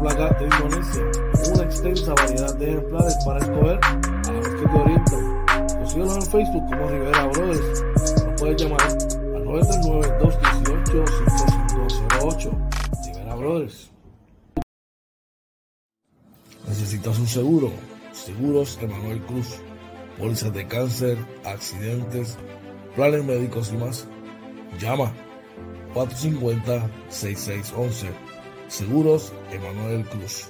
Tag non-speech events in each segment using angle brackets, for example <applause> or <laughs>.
placa de Indonesia, una extensa variedad de ejemplares para escoger a la vez que te orientan. Consíguenos en Facebook como Rivera Brothers. Nos puedes llamar al 939-218-5508. Rivera Brothers. ¿Necesitas un seguro? Seguros Emanuel Cruz. Pólizas de cáncer, accidentes, planes médicos y más. Llama 450-6611. Seguros Emanuel Cruz.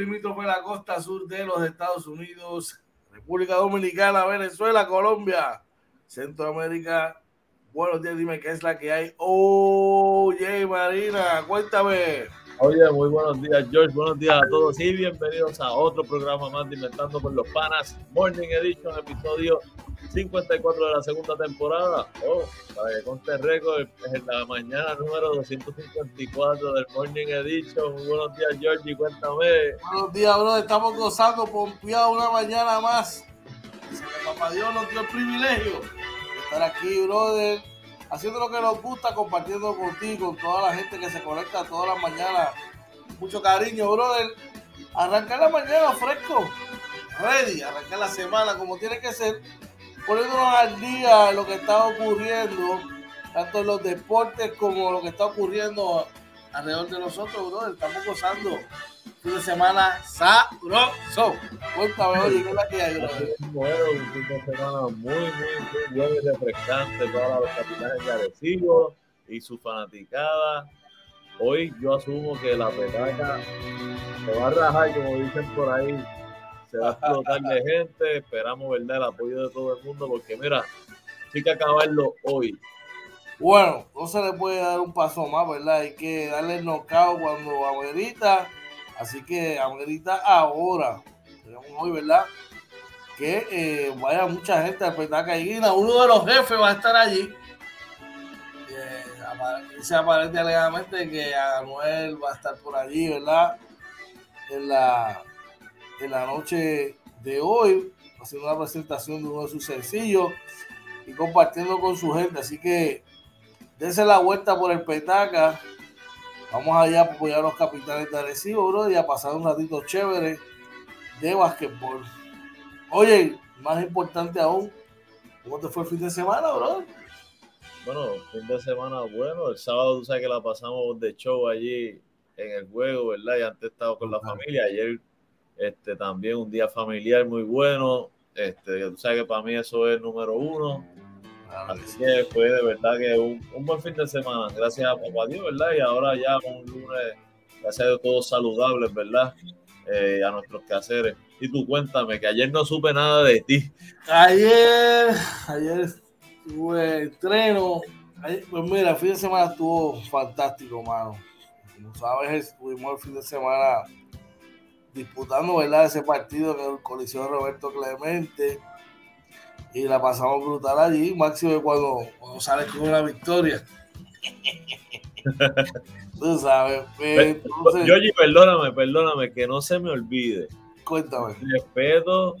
Limítrofe de la costa sur de los Estados Unidos, República Dominicana, Venezuela, Colombia, Centroamérica. Buenos días, dime qué es la que hay. Oye, Marina, cuéntame. Oye, muy buenos días, George. Buenos días a todos y bienvenidos a otro programa más de Inventando con los Panas, Morning Edition, episodio 54 de la segunda temporada. Oh, para que conste récord, es la mañana número 254 del Morning Edition. Muy buenos días, George, y cuéntame. Buenos días, bro. Estamos gozando, pompeado una mañana más. Papá Dios nos dio el privilegio de estar aquí, brother haciendo lo que nos gusta, compartiendo contigo, con toda la gente que se conecta todas las mañanas. Mucho cariño, brother. Arrancar la mañana fresco, ready, arrancar la semana como tiene que ser, poniéndonos al día lo que está ocurriendo, tanto en los deportes como lo que está ocurriendo alrededor de nosotros, brother. Estamos gozando fin de semana sabroso. Cuéntame, oye, ¿qué es la que hay, brother? Bueno, semana muy, muy, muy bueno y refrescante para los capitanes de Arecibo y su fanaticada. Hoy yo asumo que la petaca se va a rajar, como dicen por ahí. Se va a explotar de gente. Esperamos, ¿verdad?, el apoyo de todo el mundo, porque mira, sí que acabarlo hoy. Bueno, no se le puede dar un paso más, ¿verdad? Hay que darle el knockout cuando amerita. Así que amerita ahora. Tenemos hoy, ¿verdad? Que eh, vaya mucha gente al Petaca Guina. Uno de los jefes va a estar allí. Eh, dice aparente alegadamente que Anuel va a estar por allí, ¿verdad? En la, en la noche de hoy, haciendo una presentación de uno de sus sencillos y compartiendo con su gente. Así que dense la vuelta por el Petaca. Vamos allá a apoyar a los capitanes de Arecibo, bro, y a pasar un ratito chévere de basquetbol. Oye, más importante aún, ¿cómo te fue el fin de semana, bro? Bueno, fin de semana bueno. El sábado tú sabes que la pasamos de show allí en el juego, ¿verdad? Y antes estaba con la familia. Ayer este, también un día familiar muy bueno. Este, tú sabes que para mí eso es número uno. Así que fue de verdad que un, un, buen fin de semana, gracias a papá Dios, ¿verdad? Y ahora ya un lunes, gracias a Dios, todos saludables, ¿verdad? Eh, a nuestros quehaceres. Y tú cuéntame, que ayer no supe nada de ti. Ayer, ayer tuve estreno. Ayer, pues mira, el fin de semana estuvo fantástico, mano. Como sabes, estuvimos el fin de semana disputando, ¿verdad? Ese partido en el Coliseo Roberto Clemente y la pasamos brutal allí, máximo cuando, cuando sales con una victoria. <laughs> Tú sabes. Pues, entonces, Yoyi, perdóname, perdóname, que no se me olvide. Cuéntame. Respeto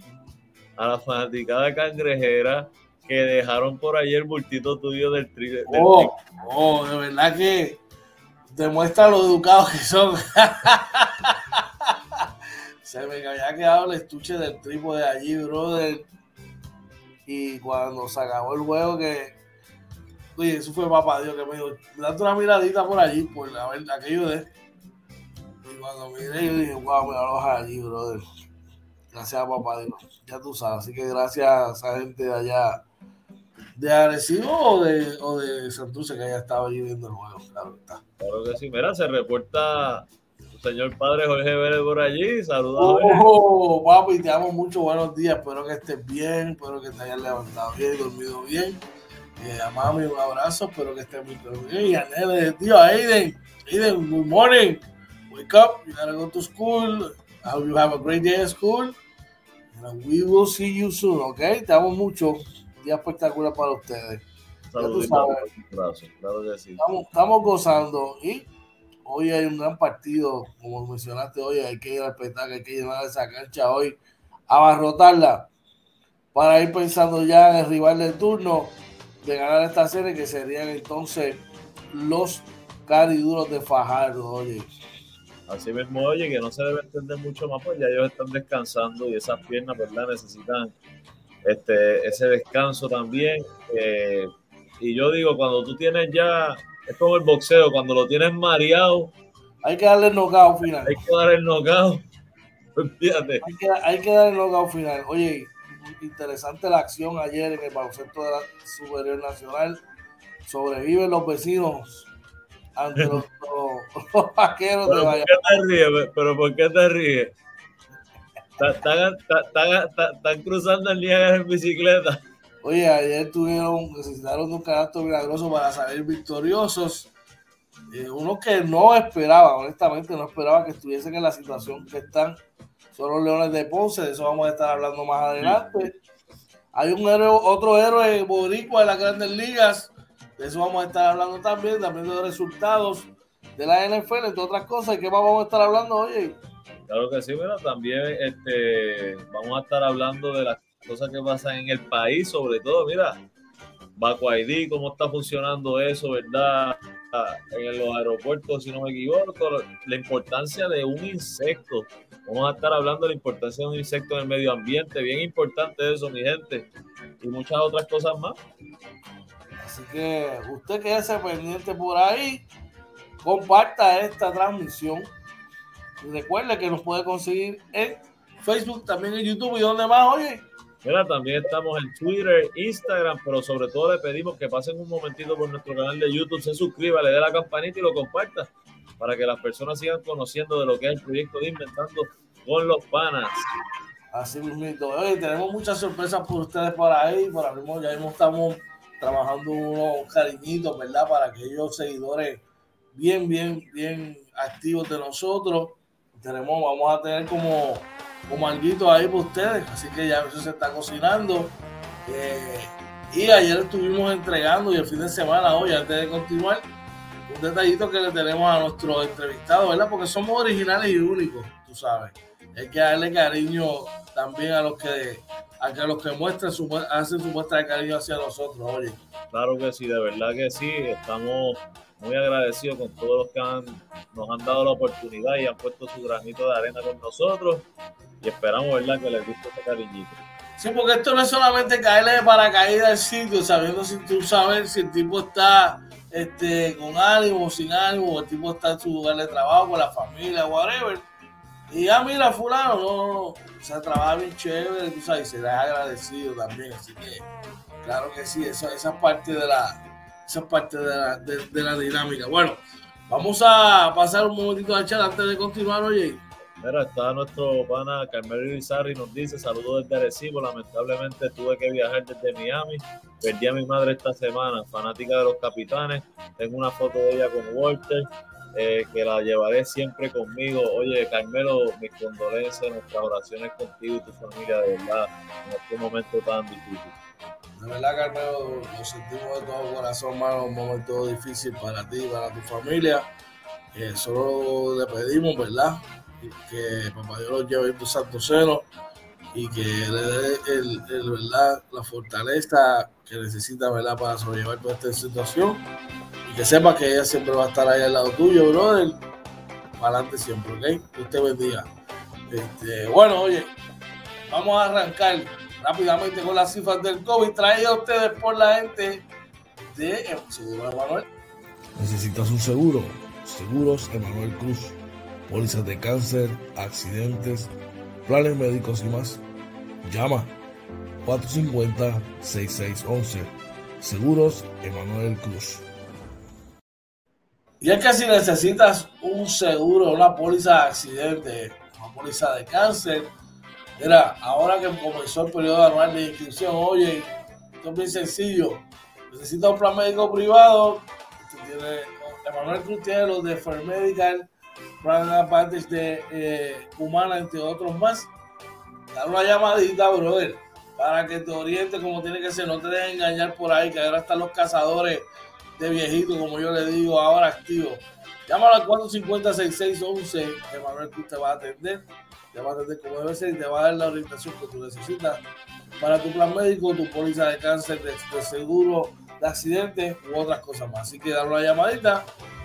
a la fanaticada cangrejera que dejaron por ahí el bultito tuyo del tri. Del oh, oh, de verdad que demuestra lo educados que son. <laughs> se me había quedado el estuche del tripo de allí, brother y cuando se acabó el juego que oye, eso fue papá Dios que me dijo, date una miradita por allí, por la ver aquello de y cuando miré yo dije, wow, me lo allí, brother. Gracias a papá Dios. Ya tú sabes. Así que gracias a gente de allá de Arecibo o de, o de Santurce que haya estado allí viendo el juego. Claro, está. claro que sí. Mira, se reporta señor padre Jorge Vélez por allí. Saludos. Oh, papi, te amo mucho. Buenos días. Espero que estés bien. Espero que te hayas levantado bien, dormido bien. Eh, a mami, un abrazo. Espero que estés muy bien. Y a Nele, tío, Aiden. Aiden, good morning. Wake up. You gotta go to school. I hope you have a great day at school. And we will see you soon, ¿ok? Te amo mucho día espectacular para ustedes. Saludos. Claro que sí. Estamos, estamos, gozando y hoy hay un gran partido, como mencionaste hoy, hay que ir a respetar, hay que llenar esa cancha hoy, abarrotarla para ir pensando ya en el rival del turno de ganar esta serie que serían entonces los cariduros de Fajardo, oye. Así mismo, oye, que no se debe entender mucho más, pues ya ellos están descansando y esas piernas, ¿verdad? Necesitan este, ese descanso también. Eh, y yo digo, cuando tú tienes ya, es como el boxeo, cuando lo tienes mareado. Hay que darle el knockout final. Hay que dar el knockout. <laughs> Fíjate. Hay que, hay que dar el knockout final. Oye, interesante la acción ayer en el baloncesto de la Superior Nacional. Sobreviven los vecinos ante los, <laughs> vaqueros de Valladolid. ¿Por qué te ríes? ¿Pero por qué te ríes? Están cruzando el Niágara en bicicleta. Oye, ayer tuvieron, necesitaron un carácter milagroso para salir victoriosos. Eh, uno que no esperaba, honestamente, no esperaba que estuviesen en la situación que están. Son los Leones de Ponce, de eso vamos a estar hablando más adelante. Hay un héroe, otro héroe boricua de las grandes ligas, de eso vamos a estar hablando también, también de los resultados de la NFL, entre otras cosas. ¿Qué más vamos a estar hablando, oye? Claro que sí, pero también este, vamos a estar hablando de las cosas que pasan en el país, sobre todo, mira, Baco ID, cómo está funcionando eso, ¿verdad? En los aeropuertos, si no me equivoco, la importancia de un insecto. Vamos a estar hablando de la importancia de un insecto en el medio ambiente, bien importante eso, mi gente, y muchas otras cosas más. Así que usted quédese pendiente por ahí, comparta esta transmisión recuerde que nos puede conseguir en Facebook, también en YouTube y donde más, oye. Mira, también estamos en Twitter, Instagram, pero sobre todo le pedimos que pasen un momentito por nuestro canal de YouTube, se suscriba, le dé la campanita y lo comparta para que las personas sigan conociendo de lo que es el proyecto de Inventando con los Panas. Así mismo, oye, tenemos muchas sorpresas por ustedes por ahí, por ahí ya mismo estamos trabajando unos cariñitos, ¿verdad? Para aquellos seguidores bien, bien, bien activos de nosotros tenemos, vamos a tener como, como alguito ahí para ustedes, así que ya eso se está cocinando. Eh, y ayer estuvimos entregando y el fin de semana, hoy, antes de continuar, un detallito que le tenemos a nuestros entrevistados, ¿verdad? Porque somos originales y únicos, tú sabes. Hay que darle cariño también a los que a los que muestran su, hacen su muestra de cariño hacia nosotros, oye. Claro que sí, de verdad que sí, estamos muy agradecido con todos los que nos han dado la oportunidad y han puesto su granito de arena con nosotros y esperamos verdad que les guste este cariñito. Sí, porque esto no es solamente caerle de paracaídas al sitio, sabiendo si tú sabes si el tipo está este, con ánimo sin ánimo, o el tipo está en su lugar de trabajo, con la familia, whatever. Y ya mira, fulano, no, no, o sea, trabaja bien chévere, tú sabes, y será agradecido también, así que claro que sí, esa, esa parte de la, esa es parte de la, de, la dinámica. Bueno, vamos a pasar un momentito al chat antes de continuar, oye. Mira, está nuestro pana Carmelo Irizarri, nos dice saludos desde Arecibo, lamentablemente tuve que viajar desde Miami, perdí a mi madre esta semana, fanática de los capitanes, tengo una foto de ella con Walter, eh, que la llevaré siempre conmigo. Oye, Carmelo, mis condolencias, nuestras oraciones contigo y tu familia, de verdad, en este momento tan difícil. De verdad, Carmelo, lo sentimos de todo corazón, mano, un momento difícil para ti, para tu familia. Eh, solo le pedimos, ¿verdad? Que Papá Dios los lleve en tu santo seno y que le dé el, ¿verdad? la fortaleza que necesita ¿verdad? para sobrellevar toda esta situación y que sepa que ella siempre va a estar ahí al lado tuyo, brother. Para adelante siempre, ¿ok? Que usted bendiga. Este, bueno, oye, vamos a arrancar rápidamente con las cifras del COVID traído a ustedes por la gente de Seguro Emanuel. ¿Necesitas un seguro? Seguros Emanuel Cruz. Pólizas de cáncer, accidentes, planes médicos y más. Llama 450-6611. Seguros Emanuel Cruz. Y es que si necesitas un seguro, una póliza de accidente, una póliza de cáncer, mira, ahora que comenzó el periodo anual de inscripción, oye, esto es bien sencillo. Necesitas un plan médico privado, Emanuel Cruz tiene los de Fair Medical, Plan Advantage de eh, Humana, entre otros más. Dale una llamadita, brother, para que te oriente como tiene que ser. No te dejes engañar por ahí, que ahora están los cazadores de viejito, como yo le digo, ahora activo. Llámalo al 450-6611, Emanuel Cruz te va a atender, te va a atender como debe ser y te va a dar la orientación que tú necesitas para tu plan médico, tu póliza de cáncer, de, seguro, de accidente u otras cosas más. Así que dale una llamadita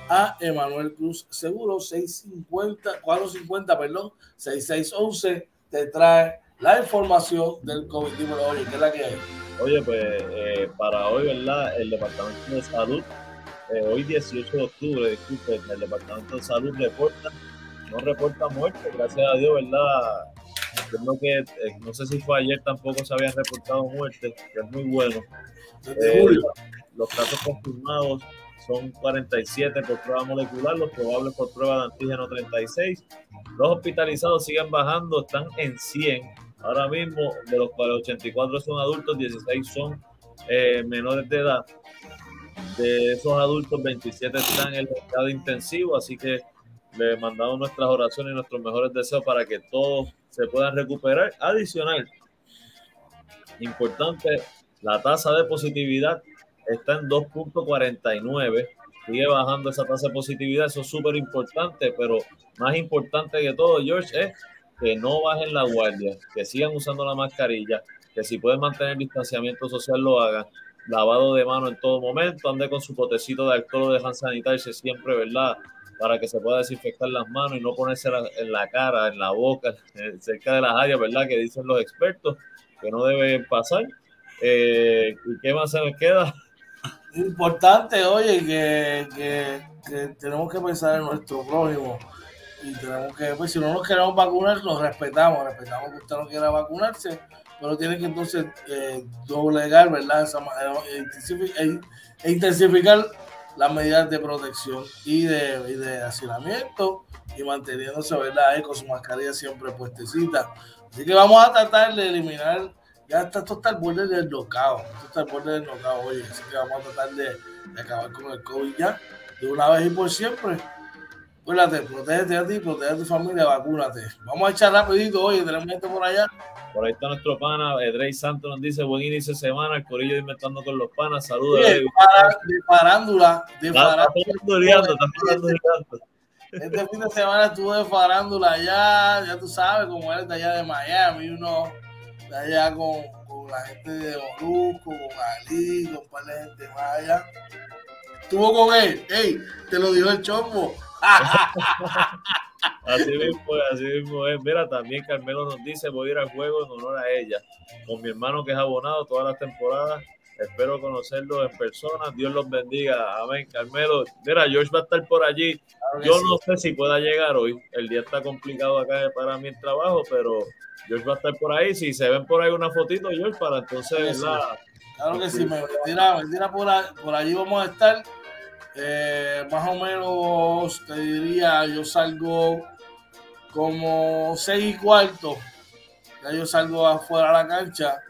a Emanuel Cruz Seguro 650, 450, perdón, 6611 te trae la información del COVID. Dímelo, oye, ¿qué es la que hay? Oye, pues eh, para hoy, ¿verdad? El Departamento de Salud, eh, hoy 18 de octubre, disculpe, el Departamento de Salud reporta, no reporta muerte, gracias a Dios, ¿verdad? Creo que, eh, no sé si fue ayer, tampoco se habían reportado muertes, que es muy bueno. los casos confirmados son 47 por prueba molecular, los probables por prueba de antígeno 36. Los hospitalizados siguen bajando, están en 100 Ahora mismo, de los cuales 84 son adultos, 16 son eh, menores de edad. De esos adultos, 27 están en el estado intensivo, así que le mandamos nuestras oraciones y nuestros mejores deseos para que todos se puedan recuperar. Adicional, importante, la tasa de positividad está en 2.49. Sigue bajando esa tasa de positividad, eso es súper importante, pero más importante que todo, George, es que no bajen la guardia, que sigan usando la mascarilla, que si pueden mantener distanciamiento social lo hagan, lavado de mano en todo momento, ande con su potecito de alcohol o de hand sanitizer siempre, ¿verdad? Para que se pueda desinfectar las manos y no ponerse en la cara, en la boca, <laughs> cerca de las áreas, ¿verdad? Que dicen los expertos que no deben pasar. Eh, ¿Y qué más se nos queda? Importante, oye, que, que, que tenemos que pensar en nuestro prójimo y tenemos que, pues si no nos queremos vacunar, nos respetamos, respetamos que usted no quiera vacunarse, pero tiene que entonces eh, doblegar, ¿verdad? Esa manera, e, e intensificar, las medidas de protección y de, y de hacinamiento y manteniéndose, ¿verdad? Ahí con su mascarilla siempre puestecita. Así que vamos a tratar de eliminar, ya está, esto está al borde del knockout, esto está al borde del knockout, oye, así que vamos a tratar de, de acabar con el COVID ya, de una vez y por siempre Cuídate, protégete a ti, protege a tu familia, vacúnate. Vamos a echar rapidito, oye, tenemos gente por allá. Por ahí está nuestro pana, Edrey Santos nos dice, buen inicio de semana, el corillo inventando con los panas, saludos. de, farándula, de farándula. Este fin de semana estuve de farándula allá, ya tú sabes, como eres de allá de Miami, uno allá con, con la gente de Molusco, con Ali, con un par de gente más allá. Estuvo con él, ey, te lo dijo el chombo <laughs> así mismo, así mismo es. Mira, también Carmelo nos dice, voy a ir al juego en honor a ella, con mi hermano que es abonado todas las temporadas. Espero conocerlo en persona. Dios los bendiga. Amén. Carmelo, mira, George va a estar por allí. Yo no sé si pueda llegar hoy. El día está complicado acá para mi trabajo, pero George va a estar por ahí. Si se ven por ahí una fotito, George, para entonces. Claro que sí, me tira, me tira por, por allí vamos a estar eh, más o menos te diría, yo salgo como seis y cuarto. Ya yo salgo afuera a la cancha.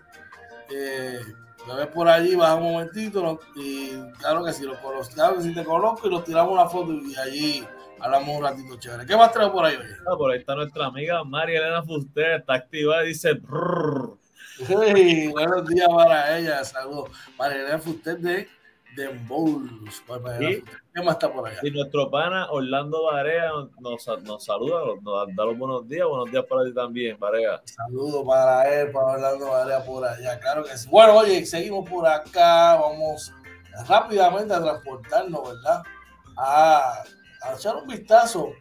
Eh, me ves por allí, baja un momentito y claro que si lo conozco, claro que si te conozco y nos tiramos una foto y allí hablamos un ratito chévere. ¿Qué más trae por ahí? Ah, por ahí está nuestra amiga María Elena Fuster, está activada y dice buenos días para ella, saludos. María Elena Fuster de de ¿Qué más está por allá? Y nuestro pana Orlando Barea nos, nos saluda, nos da los buenos días. Buenos días para ti también, Barea. Saludos para él, para Orlando Barea por allá. Claro que sí. Bueno, oye, seguimos por acá. Vamos rápidamente a transportarnos, ¿verdad? A, a echar un vistazo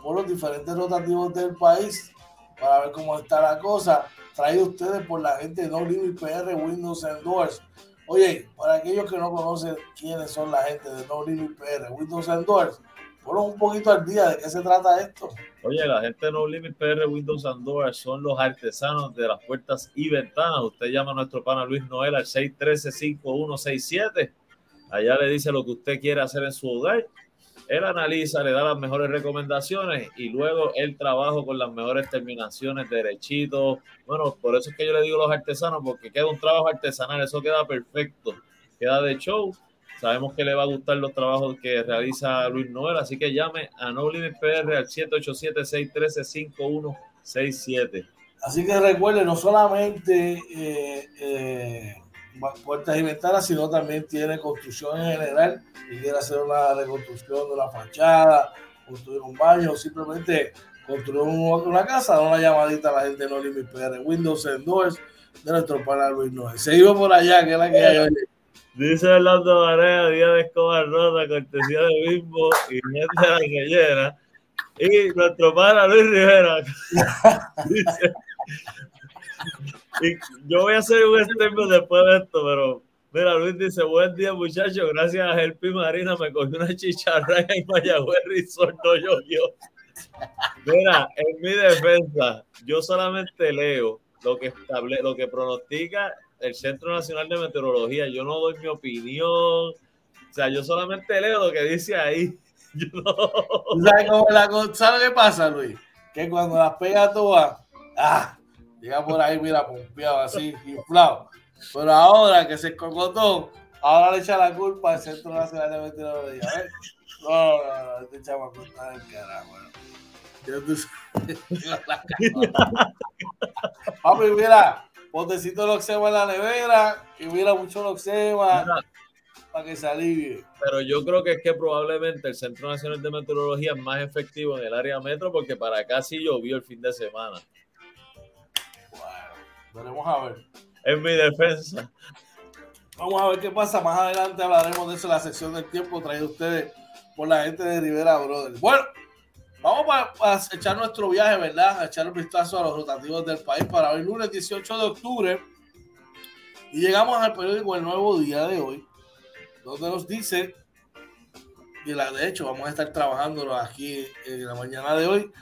por los diferentes rotativos del país para ver cómo está la cosa. Traído ustedes por la gente de No Limit PR Windows and Doors Oye, para aquellos que no conocen quiénes son la gente de No Limit PR, Windows and Doors, Ponlo un poquito al día de qué se trata esto. Oye, la gente de No Limit PR Windows and Doors son los artesanos de las puertas y ventanas. Usted llama a nuestro pana Luis Noel al 613-5167. Allá le dice lo que usted quiere hacer en su hogar. Él analiza, le da las mejores recomendaciones y luego él trabaja con las mejores terminaciones, derechitos. Bueno, por eso es que yo le digo a los artesanos, porque queda un trabajo artesanal, eso queda perfecto, queda de show Sabemos que le va a gustar los trabajos que realiza Luis Noel, así que llame a No Limit PR al 787-613-5167. Así que recuerde, no solamente eh, eh, puertas y ventanas, sino también tiene construcción en general. Si quiere hacer una reconstrucción de la fachada, construir un baño, o simplemente construir una casa, da una llamadita a la gente de No Limit PR, Windows and Doors de nuestro pana Luis Noel. Seguimos por allá, que es la que hay Dice Orlando Marea, día de escobar rota, cortesía de Bimbo y gente de la rellena. Y nuestro padre Luis Rivera <laughs> dice, y yo voy a hacer un stream después de esto, pero mira, Luis dice, buen día muchachos, gracias a Helpi Marina me cogió una chicharra y Mayagüez Resort no llovió. Mira, en mi defensa, yo solamente leo lo que estable, lo que pronostica el Centro Nacional de Meteorología. Yo no doy mi opinión. O sea, yo solamente leo lo que dice ahí. <laughs> Yo no... ¿Sabes, qué pasa, Luis? Que cuando las pega todas, ah, llega por ahí, mira, pompeado, así, inflado. Pero ahora que se cocotó, ahora le echa la culpa al Centro Nacional de Meteorología. ¿ves? No, no, no, este chamaco está del carajo. <laughs> Papi, mira, potecito de loxema en la nevera, que hubiera mucho loxema para que se alivie. Pero yo creo que es que probablemente el Centro Nacional de Meteorología es más efectivo en el área metro porque para acá sí llovió el fin de semana. Veremos a ver. En mi defensa. Vamos a ver qué pasa. Más adelante hablaremos de eso en la sección del tiempo traído ustedes por la gente de Rivera Brothers. Bueno, Vamos a, echar nuestro viaje, ¿verdad? A echar un vistazo a los rotativos del país para hoy, lunes 18 de octubre. Y llegamos al periódico El Nuevo Día de hoy, donde nos dice, y la, de hecho vamos a estar trabajándolo aquí en la mañana de hoy,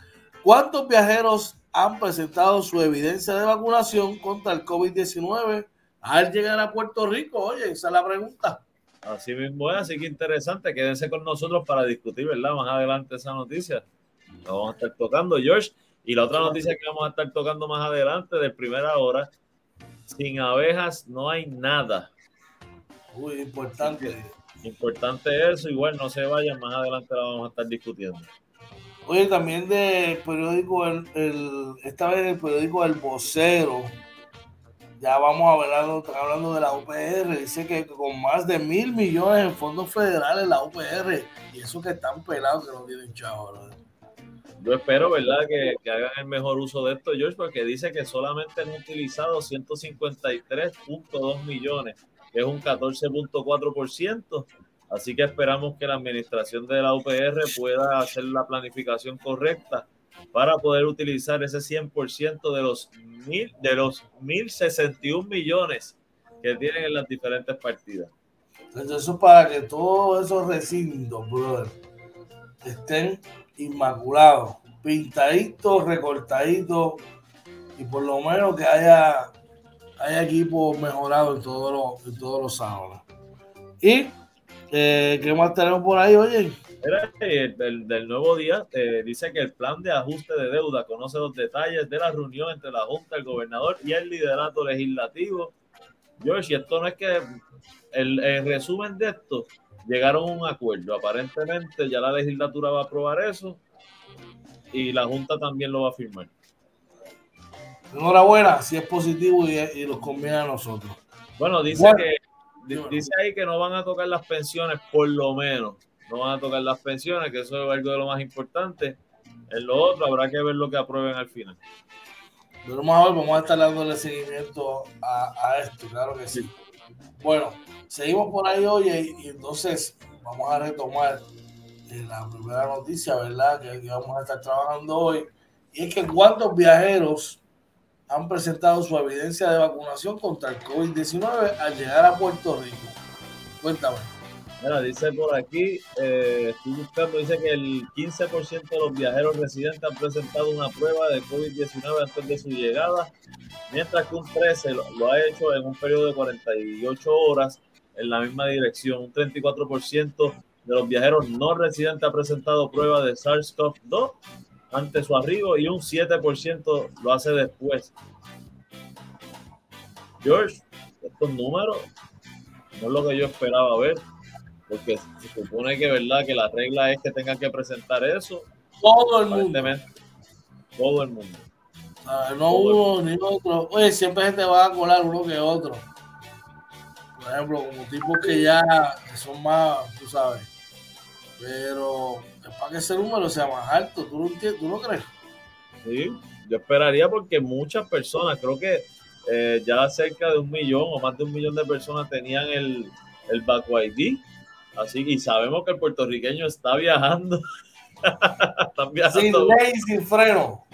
¿cuántos viajeros han presentado su evidencia de vacunación contra el COVID-19 al llegar a Puerto Rico? Oye, esa es la pregunta. Así mismo es, así que interesante. Quédense con nosotros para discutir, ¿verdad? Más adelante esa noticia. Lo vamos a estar tocando, George. Y la otra noticia que vamos a estar tocando más adelante, de primera hora, sin abejas no hay nada. Muy importante. Importante eso, igual no se vayan, más adelante la vamos a estar discutiendo. Oye, también del periódico, el, esta vez el periódico El Vocero, ya vamos a ver hablando de la UPR, dice que con más de mil millones en fondos federales la UPR, y eso que están pelados que no tienen chavos, yo espero, ¿verdad?, que, hagan el mejor uso de esto, George, porque dice que solamente han utilizado 153.2 millones, que es un 14.4%. Así que esperamos que la administración de la UPR pueda hacer la planificación correcta para poder utilizar ese 100% de los mil, de los 1061 millones que tienen en las diferentes partidas. Entonces, eso para que todos esos recintos, brother, estén inmaculado, pintadito, recortadito y por lo menos que haya, haya equipo mejorado en todos los, en todos los sábados. Y eh, ¿qué más tenemos por ahí, oye? El, del nuevo día eh, dice que el plan de ajuste de deuda conoce los detalles de la reunión entre la Junta, el gobernador y el liderato legislativo. George, y esto no es que el resumen de esto llegaron a un acuerdo. Aparentemente ya la legislatura va a aprobar eso y la Junta también lo va a firmar. Enhorabuena, si es positivo y, y los conviene a nosotros. Bueno, dice que dice ahí que no van a tocar las pensiones, por lo menos. No van a tocar las pensiones, que eso es algo de lo más importante. En lo otro habrá que ver lo que aprueben al final. Pero vamos a ver, vamos a estar dándole seguimiento a, a esto, claro que sí. Bueno, seguimos por ahí hoy y, entonces vamos a retomar eh, la primera noticia, ¿verdad? Que, vamos a estar trabajando hoy. Y es que cuántos viajeros han presentado su evidencia de vacunación contra el COVID-19 al llegar a Puerto Rico. Cuéntame. Mira, dice por aquí, eh, estoy buscando, dice que el 15% de los viajeros residentes han presentado una prueba de COVID-19 antes de su llegada, mientras que un 13% lo, lo, ha hecho en un periodo de 48 horas en la misma dirección. Un 34% de los viajeros no residentes ha presentado prueba de SARS-CoV-2 ante su arribo y un 7% lo hace después. George, estos números no es lo que yo esperaba ver porque se supone que verdad que la regla es que tengan que presentar eso. Todo el mundo. Todo el mundo. no uno ni otro. Oye, siempre se te va a colar uno que otro. Por ejemplo, como tipos que ya son más, tú sabes. Pero es para que ese número sea más alto. ¿Tú lo, ¿tú lo crees? Sí, yo esperaría porque muchas personas, creo que eh, ya cerca de un millón o más de un millón de personas tenían el, el Back ID Así que sabemos que el puertorriqueño está viajando. <laughs> Están viajando. Sin ley, sin freno.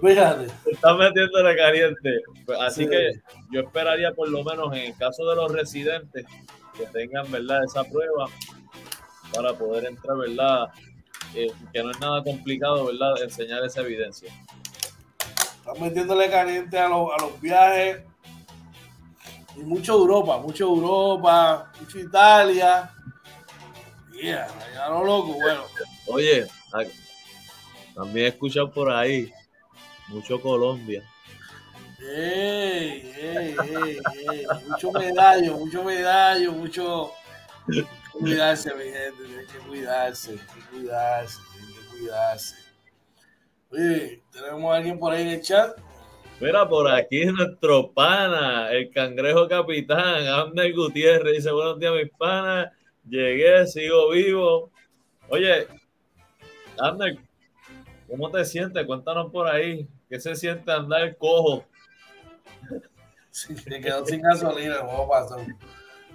Fíjate. Están metiéndole caliente. Pues, así que yo esperaría por lo menos en el caso de los residentes que tengan verdad esa prueba para poder entrar, ¿verdad? Eh, que no es nada complicado, ¿verdad? Enseñar esa evidencia. Están metiéndole caliente a los, a los viajes y mucho Europa, mucho Europa, mucho Italia. Yeah, ya lo loco, bueno. Oye, también he escuchado por ahí mucho Colombia. Ey, ey, ey. Mucho medallo, mucho medallo, mucho. Cuidarse, mi gente, tienen que cuidarse, tienen que cuidarse, tienen que cuidarse. Oye, tenemos a alguien por ahí en el chat. Mira, por aquí nuestro pana, el cangrejo capitán, Ander Gutiérrez, dice, buenos días, mis panas, llegué, sigo vivo. Oye, Ander, ¿cómo te sientes? Cuéntanos por ahí, ¿qué se siente andar cojo? <laughs> Sí, te quedó sin gasolina, ¿cómo pasó?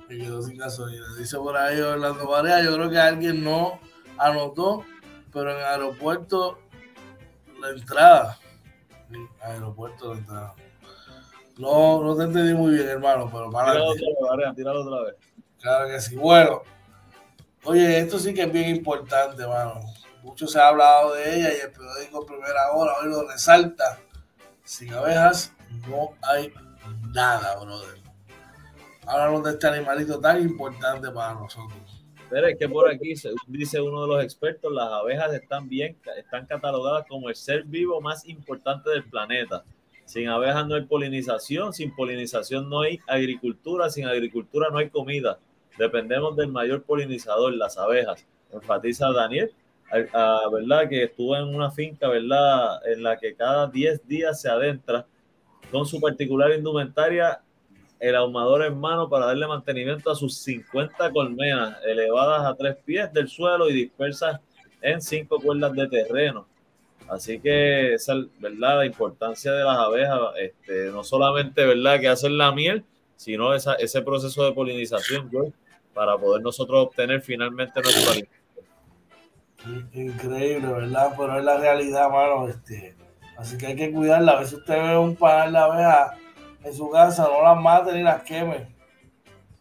Me quedó sin gasolina. Dice por ahí Orlando Varea, yo creo que alguien no anotó, pero en el aeropuerto la entrada aeropuerto de entrada. No, no te entendí muy bien, hermano, pero para tíralo otra vez, tíralo otra vez. Claro que sí. Bueno, oye, esto sí que es bien importante, hermano. Mucho se ha hablado de ella y el periódico Primera Hora hoy lo resalta. Sin abejas no hay nada, brother. Háblanos de este animalito tan importante para nosotros. Pero es que por aquí, dice uno de los expertos, las abejas están bien, están catalogadas como el ser vivo más importante del planeta. Sin abejas no hay polinización, sin polinización no hay agricultura, sin agricultura no hay comida. Dependemos del mayor polinizador, las abejas. Enfatiza Daniel, ¿verdad? Que estuvo en una finca, ¿verdad? En la que cada 10 días se adentra con su particular indumentaria el ahumador en mano para darle mantenimiento a sus 50 colmenas elevadas a tres pies del suelo y dispersas en cinco cuerdas de terreno. Así que esa es verdad la importancia de las abejas, este, no solamente verdad que hacen la miel, sino ese proceso de polinización para poder nosotros obtener finalmente nuestro alimento. Increíble, ¿verdad? Pero es la realidad, mano. Este, así que hay que cuidarla. A veces usted ve un panal de abejas en su casa, no las mate ni las queme.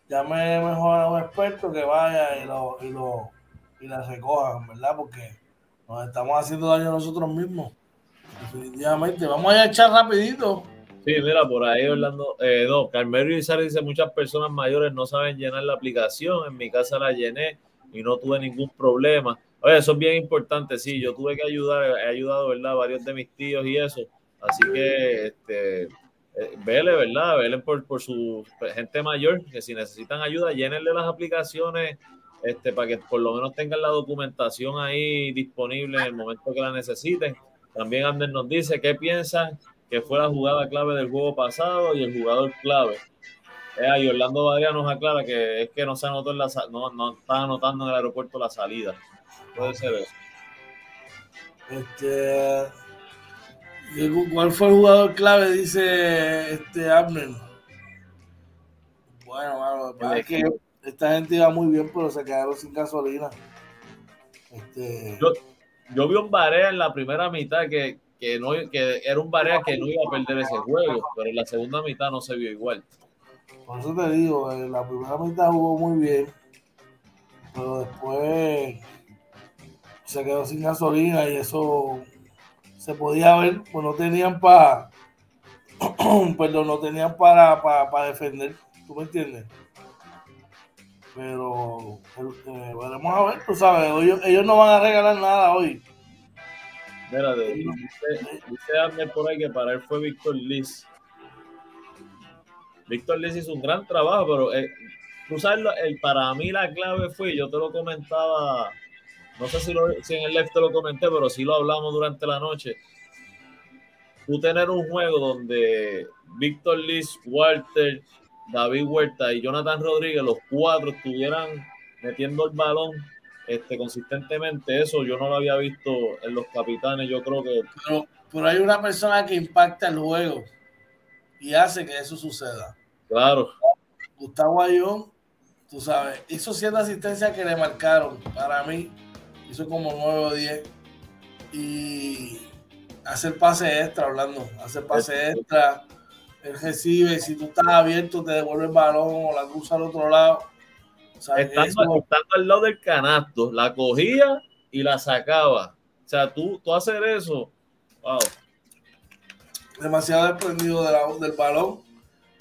Llame mejor a un experto que vaya y lo, y lo y las recojan, ¿verdad? Porque nos estamos haciendo daño a nosotros mismos. Definitivamente. Vamos a echar rapidito. Sí, mira, por ahí Orlando, eh, no, Carmelo Izar dice, muchas personas mayores no saben llenar la aplicación, en mi casa la llené y no tuve ningún problema. Oye, eso es bien importante, sí, yo tuve que ayudar, he ayudado, ¿verdad? Varios de mis tíos y eso, así que, este, vele, ¿verdad? Vele por, por su gente mayor, que si necesitan ayuda, llénenle las aplicaciones este, para que por lo menos tengan la documentación ahí disponible en el momento que la necesiten. También Ander nos dice qué piensan que fue la jugada clave del juego pasado y el jugador clave. Eh, y Orlando Badía nos aclara que es que no se anotó en la no, no está anotando en el aeropuerto la salida. Puede ser eso. Este, ¿Cuál fue el jugador clave? Dice este Abner. Bueno, es que esta gente iba muy bien, pero se quedaron sin gasolina. Este... Yo, vi un Barea en la primera mitad que, que, no, que era un Barea que no iba a perder ese juego, pero en la segunda mitad no se vio igual. Por eso te digo, en la primera mitad jugó muy bien, pero después se quedó sin gasolina y eso se podía ver, pues no tenían para, <clears throat> perdón, no tenían para, para, defender, ¿tú me entiendes? Pero eh, veremos a ver, tú sabes, ellos, no van a regalar nada hoy. Mira, dice, dice por ahí que para él fue Víctor Liz. Víctor Liz hizo un gran trabajo, pero eh, tú sabes, el, para mí la clave fue, yo te lo comentaba no sé si, en el live te lo comenté, pero sí lo hablamos durante la noche. Tú tener un juego donde Víctor Liz, Walter, David Huerta y Jonathan Rodríguez, los cuatro estuvieran metiendo el balón este, consistentemente, eso yo no lo había visto en los capitanes, yo creo que... Pero, pero hay una persona que impacta el juego y hace que eso suceda. Claro. Gustavo Ayón, tú sabes, hizo cierta asistencia que le marcaron. Para mí, hizo como 9 o 10. Y hacer pase extra, hablando, hacer pase extra. Él recibe, si tú estás abierto, te devuelve el balón o la cruza al otro lado. estando, al lado del canasto, la cogía y la sacaba. O sea, tú, tú hacer eso, wow. Demasiado desprendido del balón.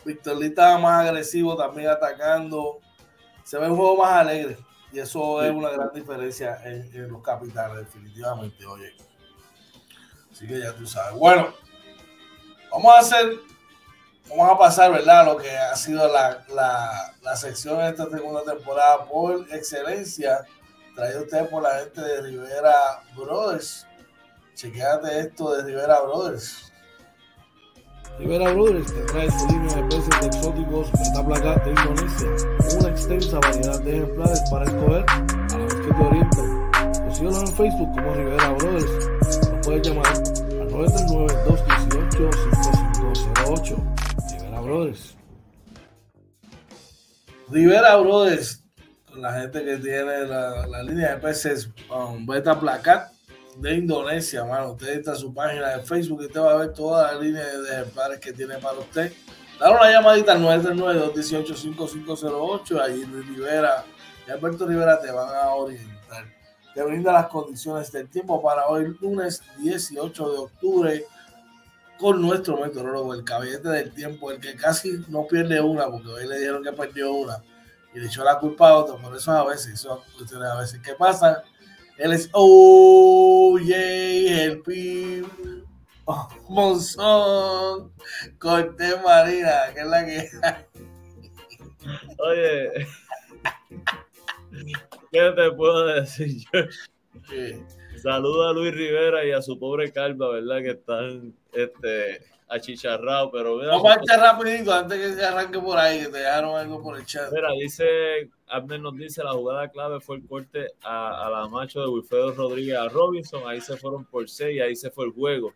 Víctor Lee estaba más agresivo, también atacando. Se ve un juego más alegre. Y eso es una gran diferencia en, los capitales, definitivamente, oye. Así que ya tú sabes. Bueno, vamos a hacer, vamos a pasar, ¿verdad? Lo que ha sido la, la, sección de esta segunda temporada por excelencia, traído usted por la gente de Rivera Brothers. Chequéate esto de Rivera Brothers. Rivera Brothers te trae su línea de peces exóticos placa de Indonesia, extensa variedad de ejemplares para escoger a la vez que te orientan. Síguenos en Facebook como Rivera Brothers. Nos puedes llamar al 939-218-5508. Rivera Brothers. Rivera Brothers, la gente que tiene la, la línea de peces um, Beta Placat de Indonesia, mano. Usted está en su página de Facebook y usted va a ver toda la línea de ejemplares que tiene para usted. Dale una llamadita al 939-218-5508. Allí Rivera y Alberto Rivera te van a orientar. Te brinda las condiciones del tiempo para hoy, lunes 18 de octubre, con nuestro meteorólogo, el caballete del tiempo, el que casi no pierde una, porque hoy le dijeron que perdió una y le echó la culpa a otro. Por eso a veces, eso a veces, ¿qué pasa? Él es OJ, el PIB, oh, Monzón, Cortés Marina, que es la que Oye, ¿qué te puedo decir yo? Saluda a Luis Rivera y a su pobre Calva, ¿verdad? Que están este, achicharrados, pero mira. Vamos a echar rapidito antes que se arranque por ahí, que te dejaron algo por el chat. Mira, dice Abner nos dice la jugada clave fue el corte a, la macho de Wilfredo Rodríguez a Robinson, ahí se fueron por seis, ahí se fue el juego.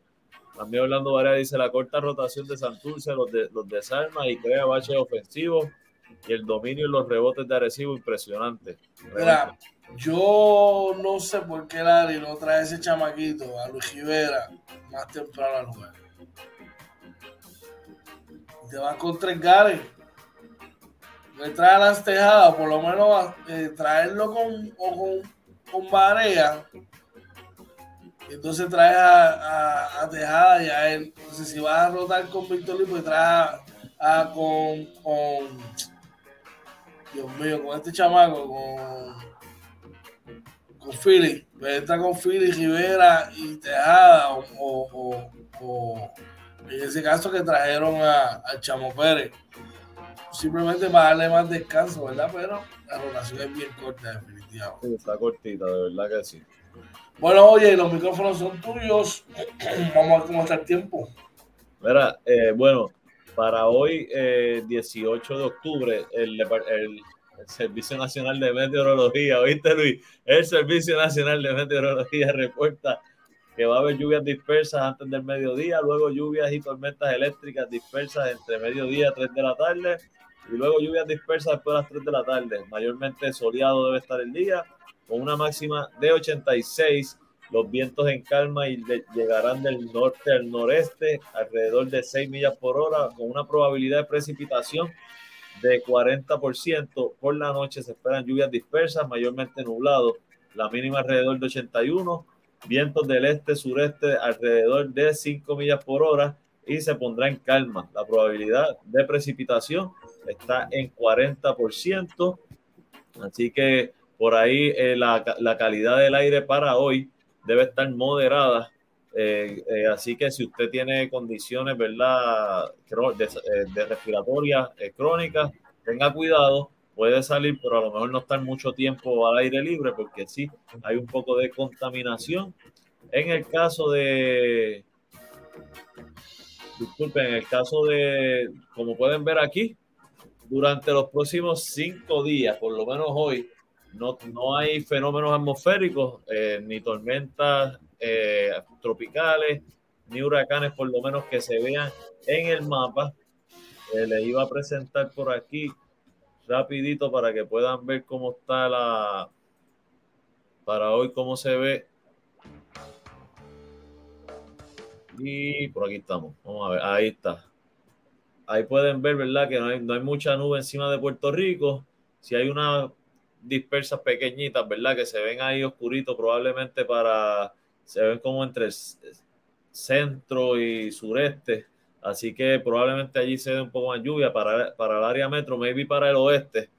También Orlando Varela dice la corta rotación de Santurce los, de, los desarma y crea baches ofensivos y el dominio y los rebotes de Arecibo impresionante. Mira, yo no sé por qué Larry no trae ese chamaquito a Luis Rivera más temprano al juego. Te vas con tres gares le trae las tejadas, por lo menos eh, traerlo con, con, con Barea. Entonces trae a, a, Tejada y a él. Entonces, si vas a rotar con Víctor Lee, pues trae a, con, con. Dios mío, con este chamaco, con. Con Philly. Pues entra con Philly, Rivera y Tejada. O, o, en ese caso que trajeron a, Chamo Pérez simplemente para darle más descanso, ¿verdad? Pero la rotación es bien corta, definitivamente. está cortita, de verdad que sí. Bueno, oye, los micrófonos son tuyos. <clears throat> Vamos a ver cómo está el tiempo. Mira, eh, bueno, para hoy, 18 eh, de octubre, el, el, Servicio Nacional de Meteorología, ¿oíste Luis? El Servicio Nacional de Meteorología <laughs> reporta que va a haber lluvias dispersas antes del mediodía, luego lluvias y tormentas eléctricas dispersas entre mediodía y 3 de la tarde, y luego lluvias dispersas después de las 3 de la tarde. Mayormente soleado debe estar el día, con una máxima de 86. Los vientos en calma y llegarán del norte al noreste, alrededor de 6 millas por hora, con una probabilidad de precipitación de 40%. Por la noche se esperan lluvias dispersas, mayormente nublado. La mínima alrededor de 81. Vientos del este-sureste alrededor de 5 millas por hora y se pondrá en calma. La probabilidad de precipitación está en 40%. Así que por ahí eh, la, la, calidad del aire para hoy debe estar moderada. Eh, eh, así que si usted tiene condiciones ¿verdad? de, de respiratorias crónicas, tenga cuidado, puede salir, pero a lo mejor no estar mucho tiempo al aire libre porque sí hay un poco de contaminación. En el caso de, disculpen, en el caso de, como pueden ver aquí, durante los próximos cinco días, por lo menos hoy, no, no hay fenómenos atmosféricos, eh, ni tormentas eh, tropicales, ni huracanes, por lo menos que se vean en el mapa. Eh, les iba a presentar por aquí rapidito para que puedan ver cómo está la, para hoy, cómo se ve. Y por aquí estamos. Vamos a ver, ahí está. Ahí pueden ver, ¿verdad? Que no hay, no hay mucha nube encima de Puerto Rico. Si hay unas dispersas pequeñitas, ¿verdad? Que se ven ahí oscuritos, probablemente para, se ven como entre centro y sureste. Así que probablemente allí se dé un poco más lluvia para, para el área metro, maybe para el oeste,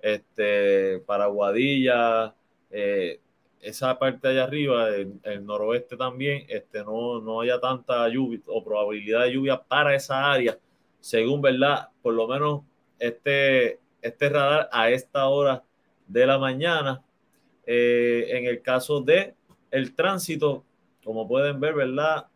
este, para Guadilla, eh, esa parte allá arriba, el, el, noroeste también, este, no, no haya tanta lluvia o probabilidad de lluvia para esa área, según verdad, por lo menos este, este radar a esta hora de la mañana. Eh, en el caso de el tránsito, como pueden ver, ¿verdad?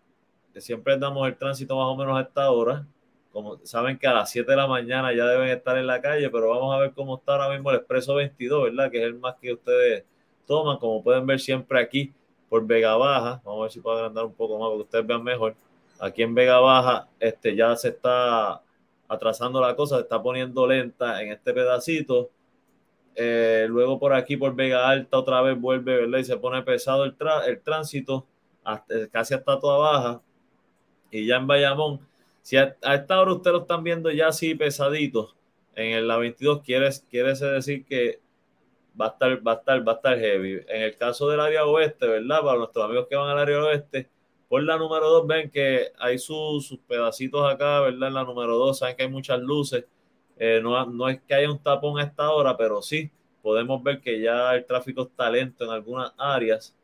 siempre damos el tránsito más o menos a esta hora. Como saben que a las 7 de la mañana ya deben estar en la calle, pero vamos a ver cómo está ahora mismo el Expreso 22, ¿verdad? Que es el más que ustedes toman, como pueden ver siempre aquí por Vega Baja. Vamos a ver si puedo agrandar un poco más para que ustedes vean mejor. Aquí en Vega Baja este, ya se está atrasando la cosa, se está poniendo lenta en este pedacito. Eh, luego por aquí por Vega Alta otra vez vuelve, ¿verdad? Y se pone pesado el, el tránsito, hasta, casi hasta toda baja y ya en Bayamón, si a, esta hora ustedes lo están viendo ya así pesaditos en la 22, quiere, quiere decir que va a estar, va a estar, va a estar heavy. En el caso del área oeste, ¿verdad? Para nuestros amigos que van al área oeste, por la número 2 ven que hay sus, pedacitos acá, ¿verdad? En la número 2 saben que hay muchas luces. Eh, no, no, es que haya un tapón a esta hora, pero sí podemos ver que ya el tráfico está lento en algunas áreas.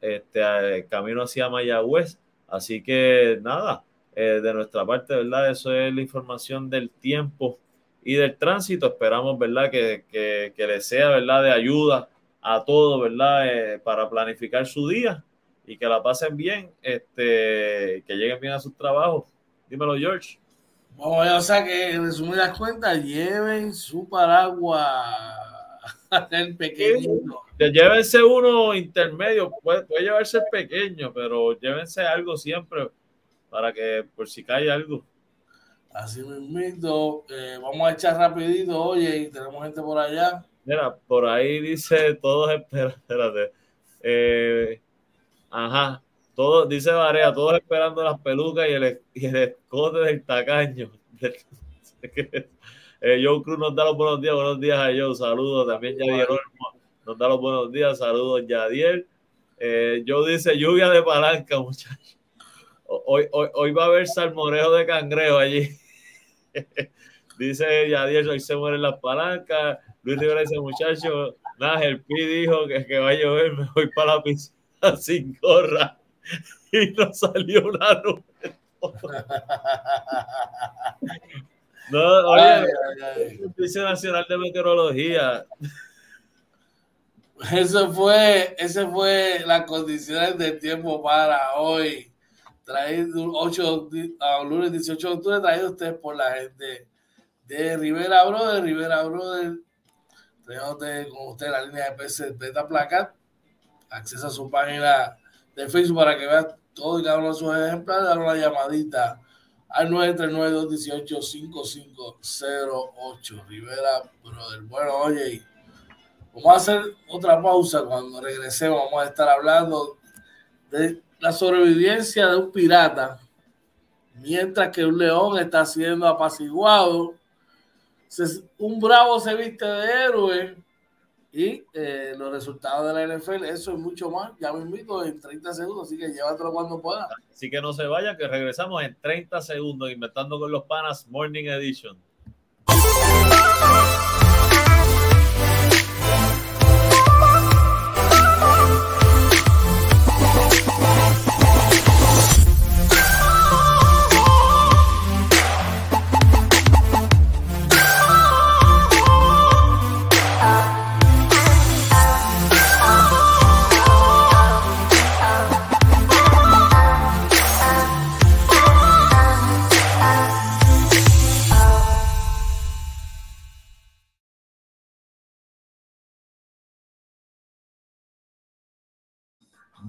Este, camino hacia Mayagüez Así que nada, eh, de nuestra parte, ¿verdad? Eso es la información del tiempo y del tránsito. Esperamos, ¿verdad? Que, que, que les sea, ¿verdad? De ayuda a todos, ¿verdad? Eh, para planificar su día y que la pasen bien, este, que lleguen bien a sus trabajos. Dímelo, George. O sea que en resumidas cuentas, lleven su paraguas <laughs> el pequeño. Llévense uno intermedio, puede, puede, llevarse el pequeño, pero llévense algo siempre para que por si cae algo. Así mismo, eh, vamos a echar rapidito, oye, y tenemos gente por allá. Mira, por ahí dice todos, <laughs> espérate, eh, ajá, todos, dice Varea, todos esperando las pelucas y el, y el escote del tacaño. <laughs> Eh, Joe Cruz nos da los buenos días, buenos días a Joe, saludos. También Yadier nos da los buenos días, saludos Yadier. Eh, Joe dice lluvia de palanca, muchachos. Hoy, hoy, hoy, va a haber salmorejo de cangrejo allí. <laughs> dice Yadier, hoy se mueren las palancas. Luis Rivera dice, muchachos, nada, el Pi dijo que, que va a llover, me voy para la piscina <laughs> sin gorra. <laughs> Y no salió una nube. <laughs> No, oye, ay, ay, ay. Nacional de Meteorología. Eso fue, ese fue las condiciones del tiempo para hoy. Traído 8, uh, lunes 18 de octubre, traído ustedes por la gente de Rivera Brother, Rivera Brother. Tenemos de, con usted la línea de PC Beta Placat. Acceso a su página de Facebook para que vea todo y cada uno de sus ejemplares. Dar una llamadita al 939-218-5508. Rivera, brother. Bueno, oye, vamos a hacer otra pausa. Cuando regresemos, vamos a estar hablando de la sobrevivencia de un pirata mientras que un león está siendo apaciguado un bravo se viste de héroe y eh, los resultados de la NFL, eso y mucho más. Ya me invito en 30 segundos, así que llévatelo cuando pueda. Así que no se vayan, que regresamos en 30 segundos, inventando con los panas Morning Edition.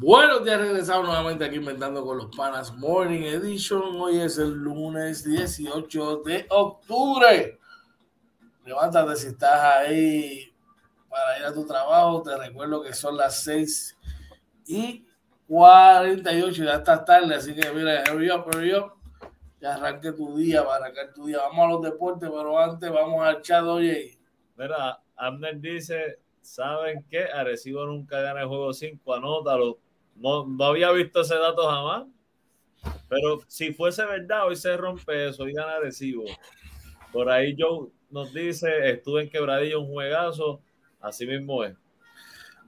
Buenos días, regresamos nuevamente aquí inventando con los panas Morning Edition. Hoy es el lunes 18 de octubre. Levántate si estás ahí para ir a tu trabajo. Te recuerdo que son las 6 y 48, ya está tarde, así que mira, hurry up, hurry up. Ya arranque tu día, para arrancar tu día. Vamos a los deportes, pero antes vamos al chat, oye. Mira, Amner dice, ¿saben qué? Arecibo nunca gana el juego 5, anótalo no, había visto ese dato jamás. Pero si fuese verdad, hoy se rompe eso, hoy gana adhesivo. Por ahí Joe nos dice, estuve en quebradillo un juegazo, así mismo es.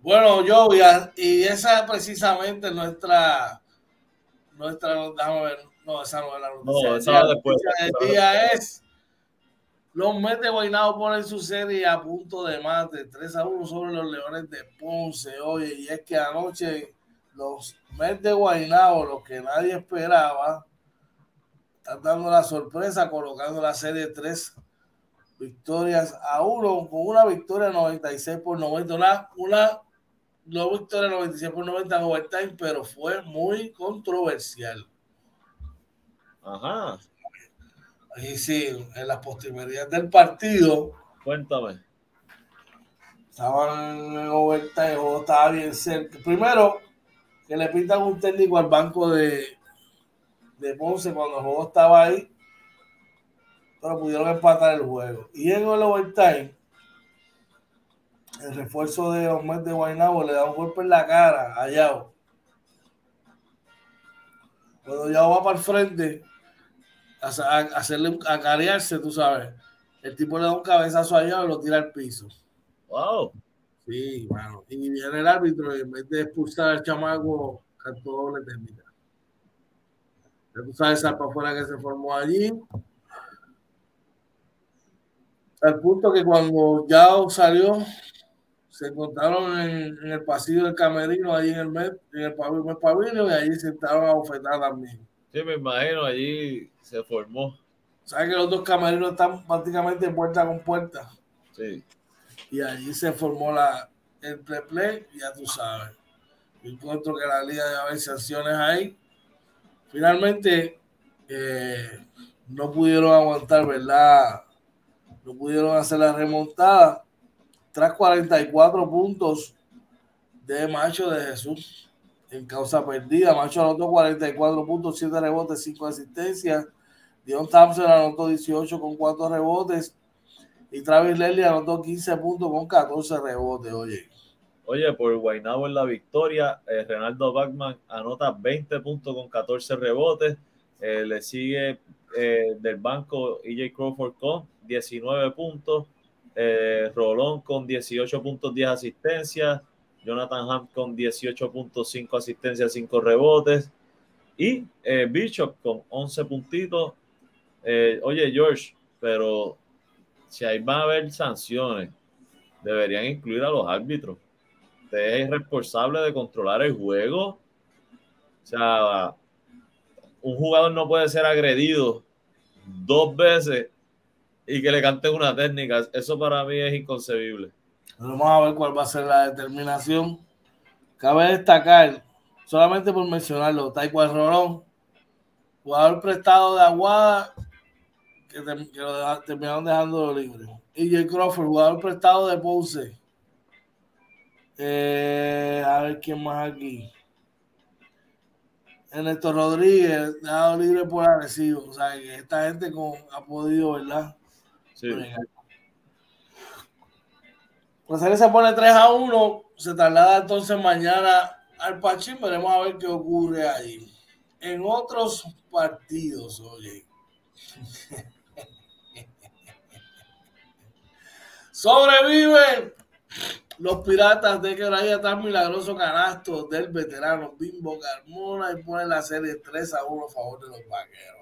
Bueno, Joe, y esa es precisamente nuestra, nuestra, déjame ver, no, esa no es la noticia. No, esa después. El día es, los Mets de Guaynabo ponen su serie a punto de mate, 3 a 1 sobre los Leones de Ponce, oye, y es que anoche los Mets de Guaynabo, lo que nadie esperaba, están dando la sorpresa colocando la serie tres victorias a uno con una victoria 96 por 90, una, una no victoria 96 por 90 en overtime, pero fue muy controversial. Ajá. Y sí, en las postrimerías del partido. Cuéntame. Estaban en overtime, estaba bien cerca. Primero, que le pintan un técnico al banco de, de Ponce cuando el juego estaba ahí, pero pudieron empatar el juego. Y en el overtime, el refuerzo de Omar de Guaynabo le da un golpe en la cara a Yao. Cuando Yao va para el frente a, hacerle a carearse, tú sabes, el tipo le da un cabezazo a Yao y lo tira al piso. Wow. Sí, bueno. Y viene el árbitro y en vez de expulsar al chamaco, cantó doble técnica. Ya tú sabes esa afuera que se formó allí. Al punto que cuando ya salió, se encontraron en, el pasillo del camerino, ahí en el, met, en el pabellón, y allí se sentaron a bofetar también. Sí, me imagino, allí se formó. ¿Sabes que los dos camerinos están prácticamente puerta con puerta? Sí y allí se formó la, el play-play, ya tú sabes. Encuentro que la liga de haber sanciones ahí. Finalmente, eh, no pudieron aguantar, ¿verdad? No pudieron hacer la remontada. Tras 44 puntos de Macho de Jesús en causa perdida. Macho anotó 44 puntos, 7 rebotes, 5 asistencias. Dion Thompson anotó 18 con 4 rebotes. Y Travis Lely anotó 15 puntos con 14 rebotes, oye. Oye, por Guaynabo en la victoria, eh, Renaldo Bachman anota 20 puntos con 14 rebotes. Eh, le sigue eh, del banco EJ Crawford con 19 puntos. Rolón con 18 puntos, 10 asistencias. Jonathan Ham con 18.5 asistencias, 5 rebotes. Y Bishop con 11 puntitos. oye, George, pero si ahí van a haber sanciones, deberían incluir a los árbitros. Usted es responsable de controlar el juego. O sea, un jugador no puede ser agredido dos veces y que le canten una técnica. Eso para mí es inconcebible. Vamos a ver cuál va a ser la determinación. Cabe destacar, solamente por mencionarlo, Taekwondo Rolón, jugador prestado de Aguada que, lo terminaron dejando libre. Y J. Crawford, jugador prestado de Ponce. Eh, a ver quién más aquí. Ernesto Rodríguez, dejado libre por agresivo. O sea, que esta gente con, ha podido, ¿verdad? Sí. Serie se pone 3 a 1, se traslada entonces mañana al Pachín, veremos a ver qué ocurre ahí. En otros partidos, oye. Sobreviven los piratas de Quebradilla tan milagroso canasto del veterano Bimbo Carmona y ponen la serie 3 a 1 a favor de los vaqueros.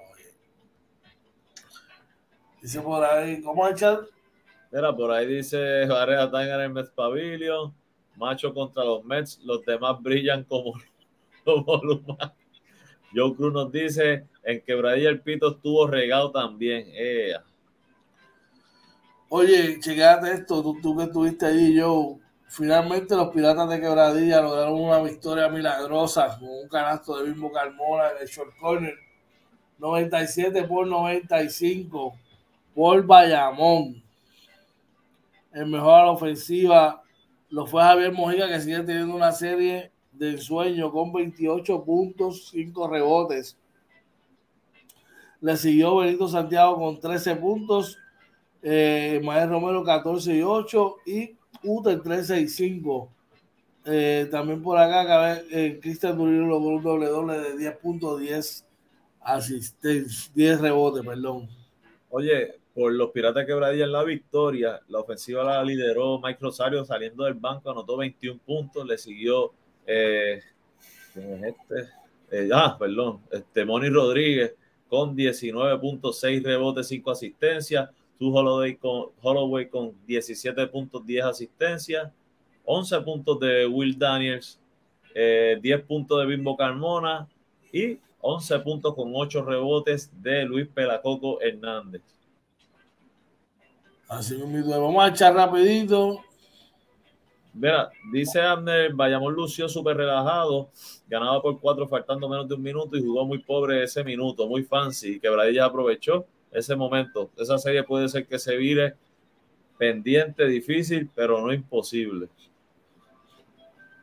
Dice por ahí, ¿cómo es chat? Mira, por ahí dice Varela está en el Mets Pavilion, macho contra los Mets, los demás brillan como, <laughs> como Luma. Joe Cruz nos dice, en Quebradilla el pito estuvo regado también. Oye, chequeate esto, tú, tú que estuviste allí, Joe. Finalmente los Piratas de Quebradilla lograron una victoria milagrosa con un canasto de Bimbo Carmona en el short corner. 97 por 95 por Bayamón. El mejor a la ofensiva lo fue Javier Mojica, que sigue teniendo una serie de ensueño con 28 puntos, 5 rebotes. Le siguió Benito Santiago con 13 puntos, eh, Mael Romero 14 y 8 y Uter 13 y 5. Eh, también por acá, eh, Cristian Durillo logró un doble doble de 10 puntos, 10 asistencias, 10 rebotes, perdón. Oye, por los Piratas Quebradilla en la victoria. La ofensiva la lideró Mike Rosario saliendo del banco, anotó 21 puntos, le siguió eh, este? Eh, ah, perdón, este Moni Rodríguez con 19.6 rebotes, 5 asistencias, Tu Holloway con, Holloway con 17 puntos, 10 asistencias, 11 puntos de Will Daniels, 10 eh, puntos de Bimbo Carmona y 11 puntos con 8 rebotes de Luis Pelacoco Hernández. Así mismo, vamos a echar rapidito. Mira, dice Abner, Bayamón lució súper relajado, ganaba por cuatro faltando menos de un minuto y jugó muy pobre ese minuto, muy fancy, Quebradilla aprovechó ese momento. Esa serie puede ser que se vire pendiente, difícil, pero no imposible.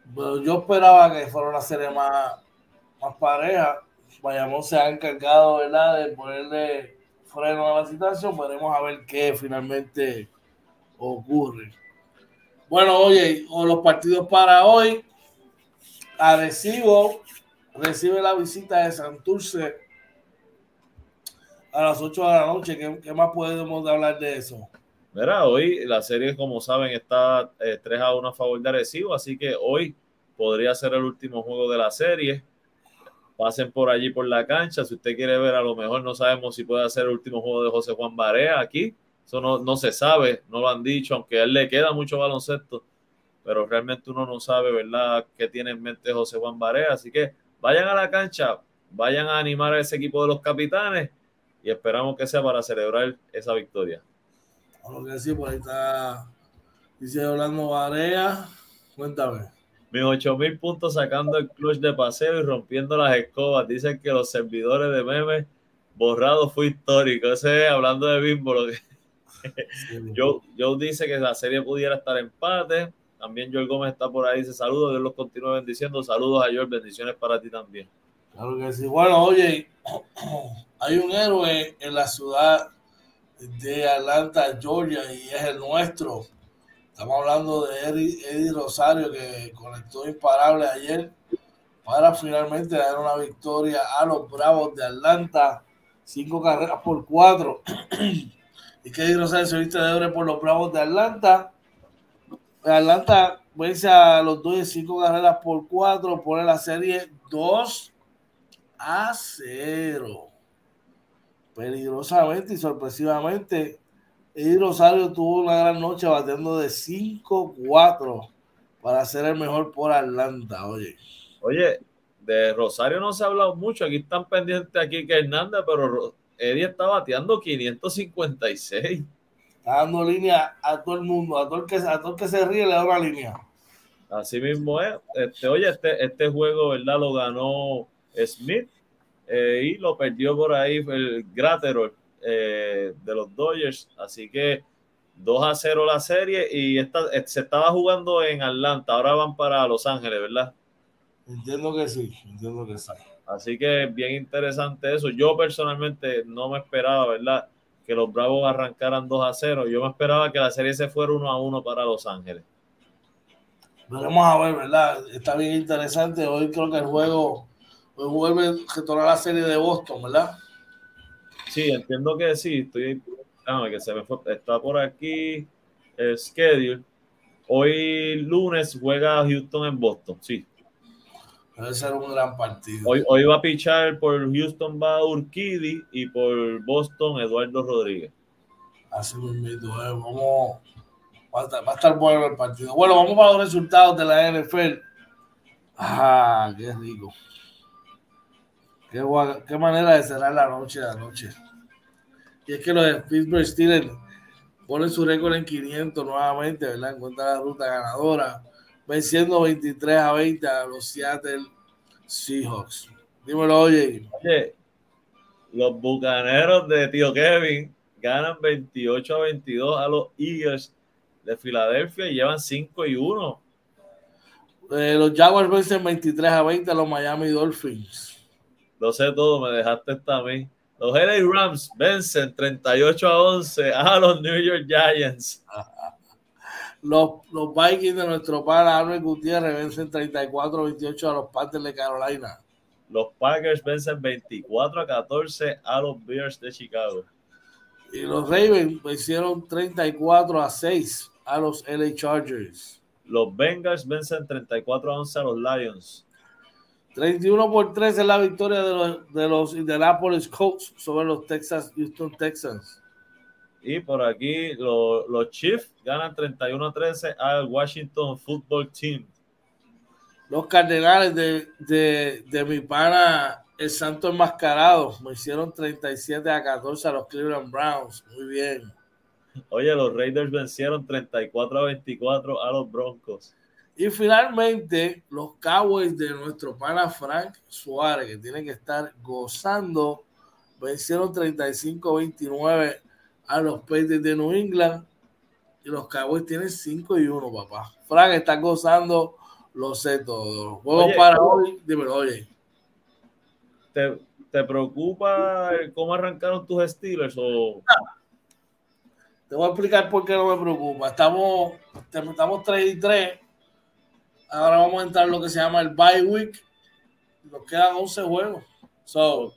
Bueno, yo esperaba que fuera una serie más, más pareja. Bayamón se ha encargado, ¿verdad?, de ponerle freno a la situación, veremos a ver qué finalmente ocurre. Bueno, oye, los partidos para hoy. Arecibo recibe la visita de Santurce a las 8 de la noche. ¿Qué, más podemos hablar de eso? Mira, hoy la serie, como saben, está 3 eh, a 1 a favor de Arecibo, así que hoy podría ser el último juego de la serie pasen por allí por la cancha. Si usted quiere ver, a lo mejor no sabemos si puede hacer el último juego de José Juan Barea aquí. Eso no, no se sabe, no lo han dicho, aunque a él le queda mucho baloncesto, pero realmente uno no sabe, ¿verdad?, qué tiene en mente José Juan Barea. Así que vayan a la cancha, vayan a animar a ese equipo de los capitanes y esperamos que sea para celebrar esa victoria. Lo que sí, por ahí está, dice Orlando Barea. Cuéntame. Mis 8000 puntos sacando el clutch de paseo y rompiendo las escobas. Dicen que los servidores de memes borrados fue histórico. Ese hablando de Bimbo. yo, yo <laughs> dice que la serie pudiera estar empate. También Joel Gómez está por ahí. Dice saludos. Dios los continúe bendiciendo. Saludos a Joel. Bendiciones para ti también. Claro que sí. Bueno, oye, hay un héroe en la ciudad de Atlanta, Georgia, y es el nuestro. Estamos hablando de Eddie, Rosario que conectó imparable ayer para finalmente dar una victoria a los Bravos de Atlanta. Cinco carreras por cuatro. <clears throat> y que Eddie Rosario se viste de oro por los Bravos de Atlanta. Atlanta vence a los dos de cinco carreras por cuatro. Pone la serie 2 a 0. Peligrosamente y sorpresivamente Eddie Rosario tuvo una gran noche batiendo de 5-4 para ser el mejor por Atlanta, oye. Oye, de Rosario no se ha hablado mucho, aquí están pendientes aquí que Hernández, pero Eddie está bateando 556. Está dando línea a todo el mundo, a todo el que, a todo que se ríe le da una línea. Así mismo es. Este, oye, este, este juego, ¿verdad? Lo ganó Smith eh, y lo perdió por ahí el Graterol eh, de los Dodgers. Así que 2 a 0 la serie y esta, eh, se estaba jugando en Atlanta. Ahora van para Los Ángeles, ¿verdad? Entiendo que sí, entiendo que sí. Así que bien interesante eso. Yo personalmente no me esperaba, ¿verdad? Que los Bravos arrancaran 2 a 0. Yo me esperaba que la serie se fuera 1 a 1 para Los Ángeles. Veremos a ver, ¿verdad? Está bien interesante. Hoy creo que el juego hoy vuelve a retornar la serie de Boston, ¿verdad? Sí, entiendo que sí. Estoy. Ah, que se me fue. Está por aquí el schedule. Hoy lunes juega Houston en Boston, sí. Debe ser un gran partido. Hoy, hoy va a pichar por Houston va Urquidi y por Boston Eduardo Rodríguez. Así mismo, eh, vamos. Va a, estar, va a estar bueno el partido. Bueno, vamos para los resultados de la NFL. Ah, qué rico. Qué, qué manera de cerrar la noche de anoche. Y es que los de Pittsburgh Steelers ponen su récord en 500 nuevamente, ¿verdad? Encuentran la ruta ganadora, venciendo 23 a 20 a los Seattle Seahawks. Dímelo, oye. Oye, los bucaneros de tío Kevin ganan 28 a 22 a los Eagles de Filadelfia y llevan 5 y 1. Eh, los Jaguars vencen 23 a 20 a los Miami Dolphins. Lo sé todo, me dejaste esta a mí. Los LA Rams vencen 38 a 11 a los New York Giants. <laughs> Los, los Vikings de nuestro pana Albert Gutiérrez vencen 34 a 28 a los Panthers de Carolina. Los Packers vencen 24 a 14 a los Bears de Chicago. Y los Ravens vencieron 34 a 6 a los LA Chargers. Los Bengals vencen 34 a 11 a los Lions. 31 por 3 es la victoria de los, de los Indianapolis Colts sobre los Texas Houston Texans. Y por aquí lo- los Chiefs ganan 31 a 13 al Washington Football Team. Los Cardenales de, de, de mi pana el Santo Enmascarado me hicieron 37 a 14 a los Cleveland Browns. Muy bien. Oye, los Raiders vencieron 34 a 24 a los Broncos. Y finalmente, los Cowboys de nuestro pana Frank Suárez, que tiene que estar gozando, vencieron 35-29 a los Patriots de New England. Y los Cowboys tienen 5 y 1, papá. Frank está gozando, lo sé todo. Juegos Oye, para hoy, dímelo, oye. ¿Te, te preocupa cómo arrancaron tus Steelers? O... Te voy a explicar por qué no me preocupa. Estamos, estamos 3 y 3. Ahora vamos a entrar en lo que se llama el bye week. Nos quedan 11 juegos. So,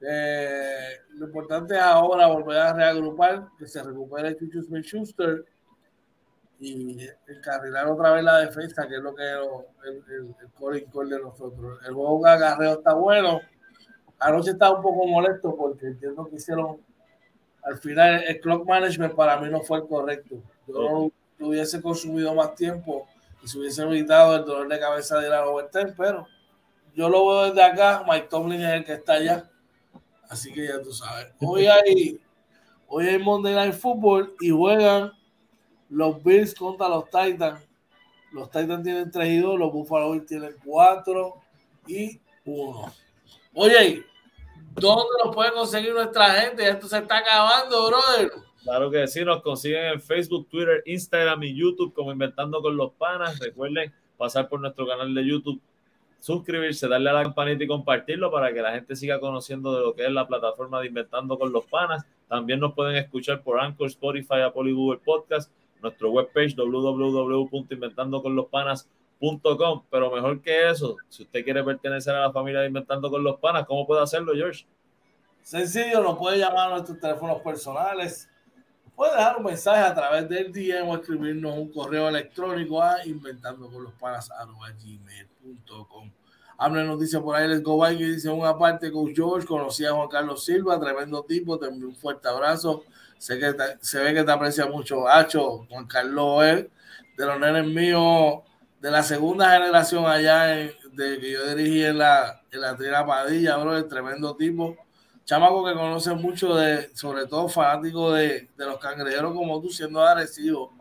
eh, lo importante es ahora volver a reagrupar, que se recupere Chuchu Smith Schuster y encarrilar otra vez la defensa, que es lo que es el, el, el core y core de nosotros. El juego de agarreo está bueno. Anoche estaba un poco molesto porque entiendo que hicieron al final el clock management para mí no fue el correcto. Yo no hubiese consumido más tiempo y se hubiese evitado el dolor de cabeza de la overtime, pero yo lo veo desde acá. Mike Tomlin es el que está allá. Así que ya tú sabes. Hoy <laughs> hay, hoy hay Monday Night Football y juegan los Bills contra los Titans. Los Titans tienen 3 y 2, los Buffalo Bills tienen 4 y 1. Oye, ¿dónde nos puede conseguir nuestra gente? Esto se está acabando, brother. Claro que sí, nos consiguen en Facebook, Twitter, Instagram y YouTube como Inventando con los Panas. Recuerden pasar por nuestro canal de YouTube, suscribirse, darle a la campanita y compartirlo para que la gente siga conociendo de lo que es la plataforma de Inventando con los Panas. También nos pueden escuchar por Anchor, Spotify, Apple y Google Podcast, nuestro webpage www.inventandoconlospanas.com. Pero mejor que eso, si usted quiere pertenecer a la familia de Inventando con los Panas, ¿cómo puede hacerlo, George? Sencillo, nos puede llamar a nuestros teléfonos personales. Puede dejar un mensaje a través del DM o escribirnos un correo electrónico a inventando con los gmail.com. Hambre por ahí, les go by, que dice una parte, Coach George, conocí a Juan Carlos Silva, tremendo tipo, te envío un fuerte abrazo. Sé que se ve que te aprecia mucho, Hacho, Juan Carlos es de los nenes míos de la segunda generación allá de que yo dirigí en la, en la Trina Padilla, bro, el tremendo tipo chamaco que conoce mucho de, sobre todo fanático de, de los cangrejeros como tú, siendo agresivo,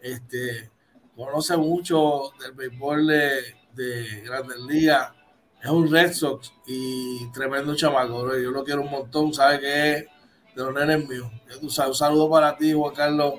este, conoce mucho del béisbol de, de Grandes Ligas, es un Red Sox y tremendo chamaco, yo lo quiero un montón, sabe que es de los nenes míos. Un saludo para ti, Juan Carlos,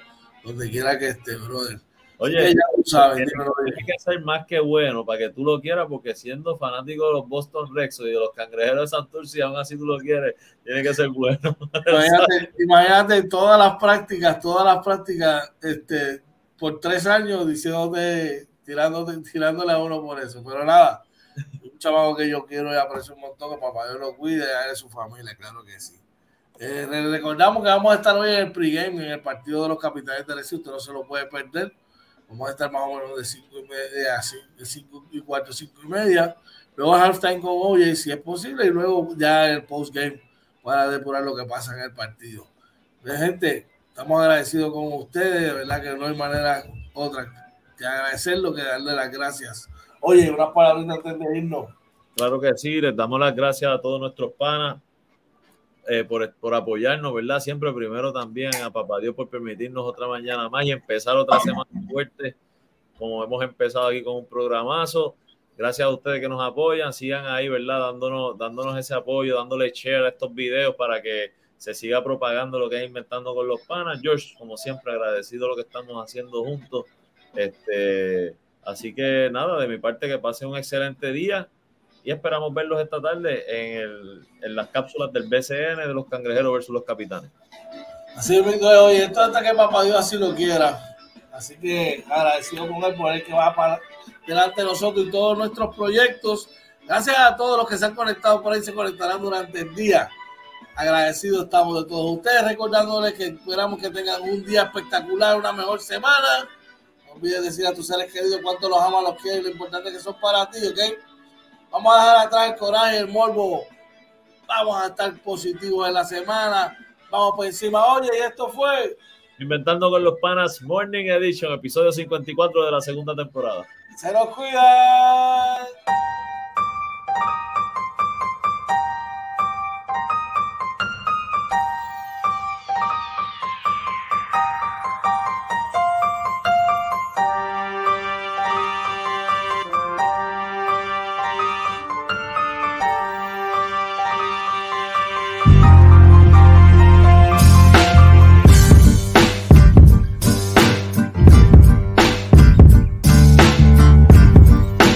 donde quiera que esté, brother. Oye, ya tú sabes, tiene, que ser más que bueno para que tú lo quieras, porque siendo fanático de los Boston Red Sox y de los cangrejeros de Santurce, aún así tú lo quieres, tiene que ser bueno. <laughs> Imagínate, imagínate todas las prácticas, todas las prácticas, este, por tres años diciéndote tirando, tirándole a uno por eso. Pero nada, un chamaco que yo quiero y aprecio un montón, que papá Dios lo cuide de su familia, claro que sí. Eh, recordamos que vamos a estar hoy en el pregame, en el partido de los capitanes de Recife, usted no se lo puede perder. Vamos a estar más o menos de 5 y media, de 5 y cuarto, 5 y media. Luego halftime con OJ, si es posible, y luego ya el postgame para depurar lo que pasa en el partido. De gente, estamos agradecidos con ustedes, de verdad que no hay manera otra que agradecerlo que darle las gracias. Oye, unas palabras antes de irnos. Claro que sí, les damos las gracias a todos nuestros panas eh, por, por, apoyarnos, ¿verdad? Siempre primero también a Papá Dios por permitirnos otra mañana más y empezar otra semana fuerte, como hemos empezado aquí con un programazo. Gracias a ustedes que nos apoyan, sigan ahí, ¿verdad? Dándonos, dándonos ese apoyo, dándole share a estos videos para que se siga propagando lo que es inventando con los panas. George, como siempre, agradecido lo que estamos haciendo juntos. Este, así que nada, de mi parte que pase un excelente día y esperamos verlos esta tarde en, el, en las cápsulas del BCN de los cangrejeros versus los capitanes. Así es, hoy esto hasta que papá Dios así lo quiera. Así que agradecido con él por el que va para delante de nosotros y todos nuestros proyectos. Gracias a todos los que se han conectado por ahí, se conectarán durante el día agradecidos estamos de todos ustedes, recordándoles que esperamos que tengan un día espectacular, una mejor semana. No olvides decir a tus seres queridos cuánto los amas, los quieres, lo importante que son para ti, ¿ok? Vamos a dejar atrás el coraje, el morbo. Vamos a estar positivos en la semana. Vamos por encima. Oye, y esto fue. Inventando con los Panas Morning Edition, episodio 54 de la segunda temporada. Se los cuidan.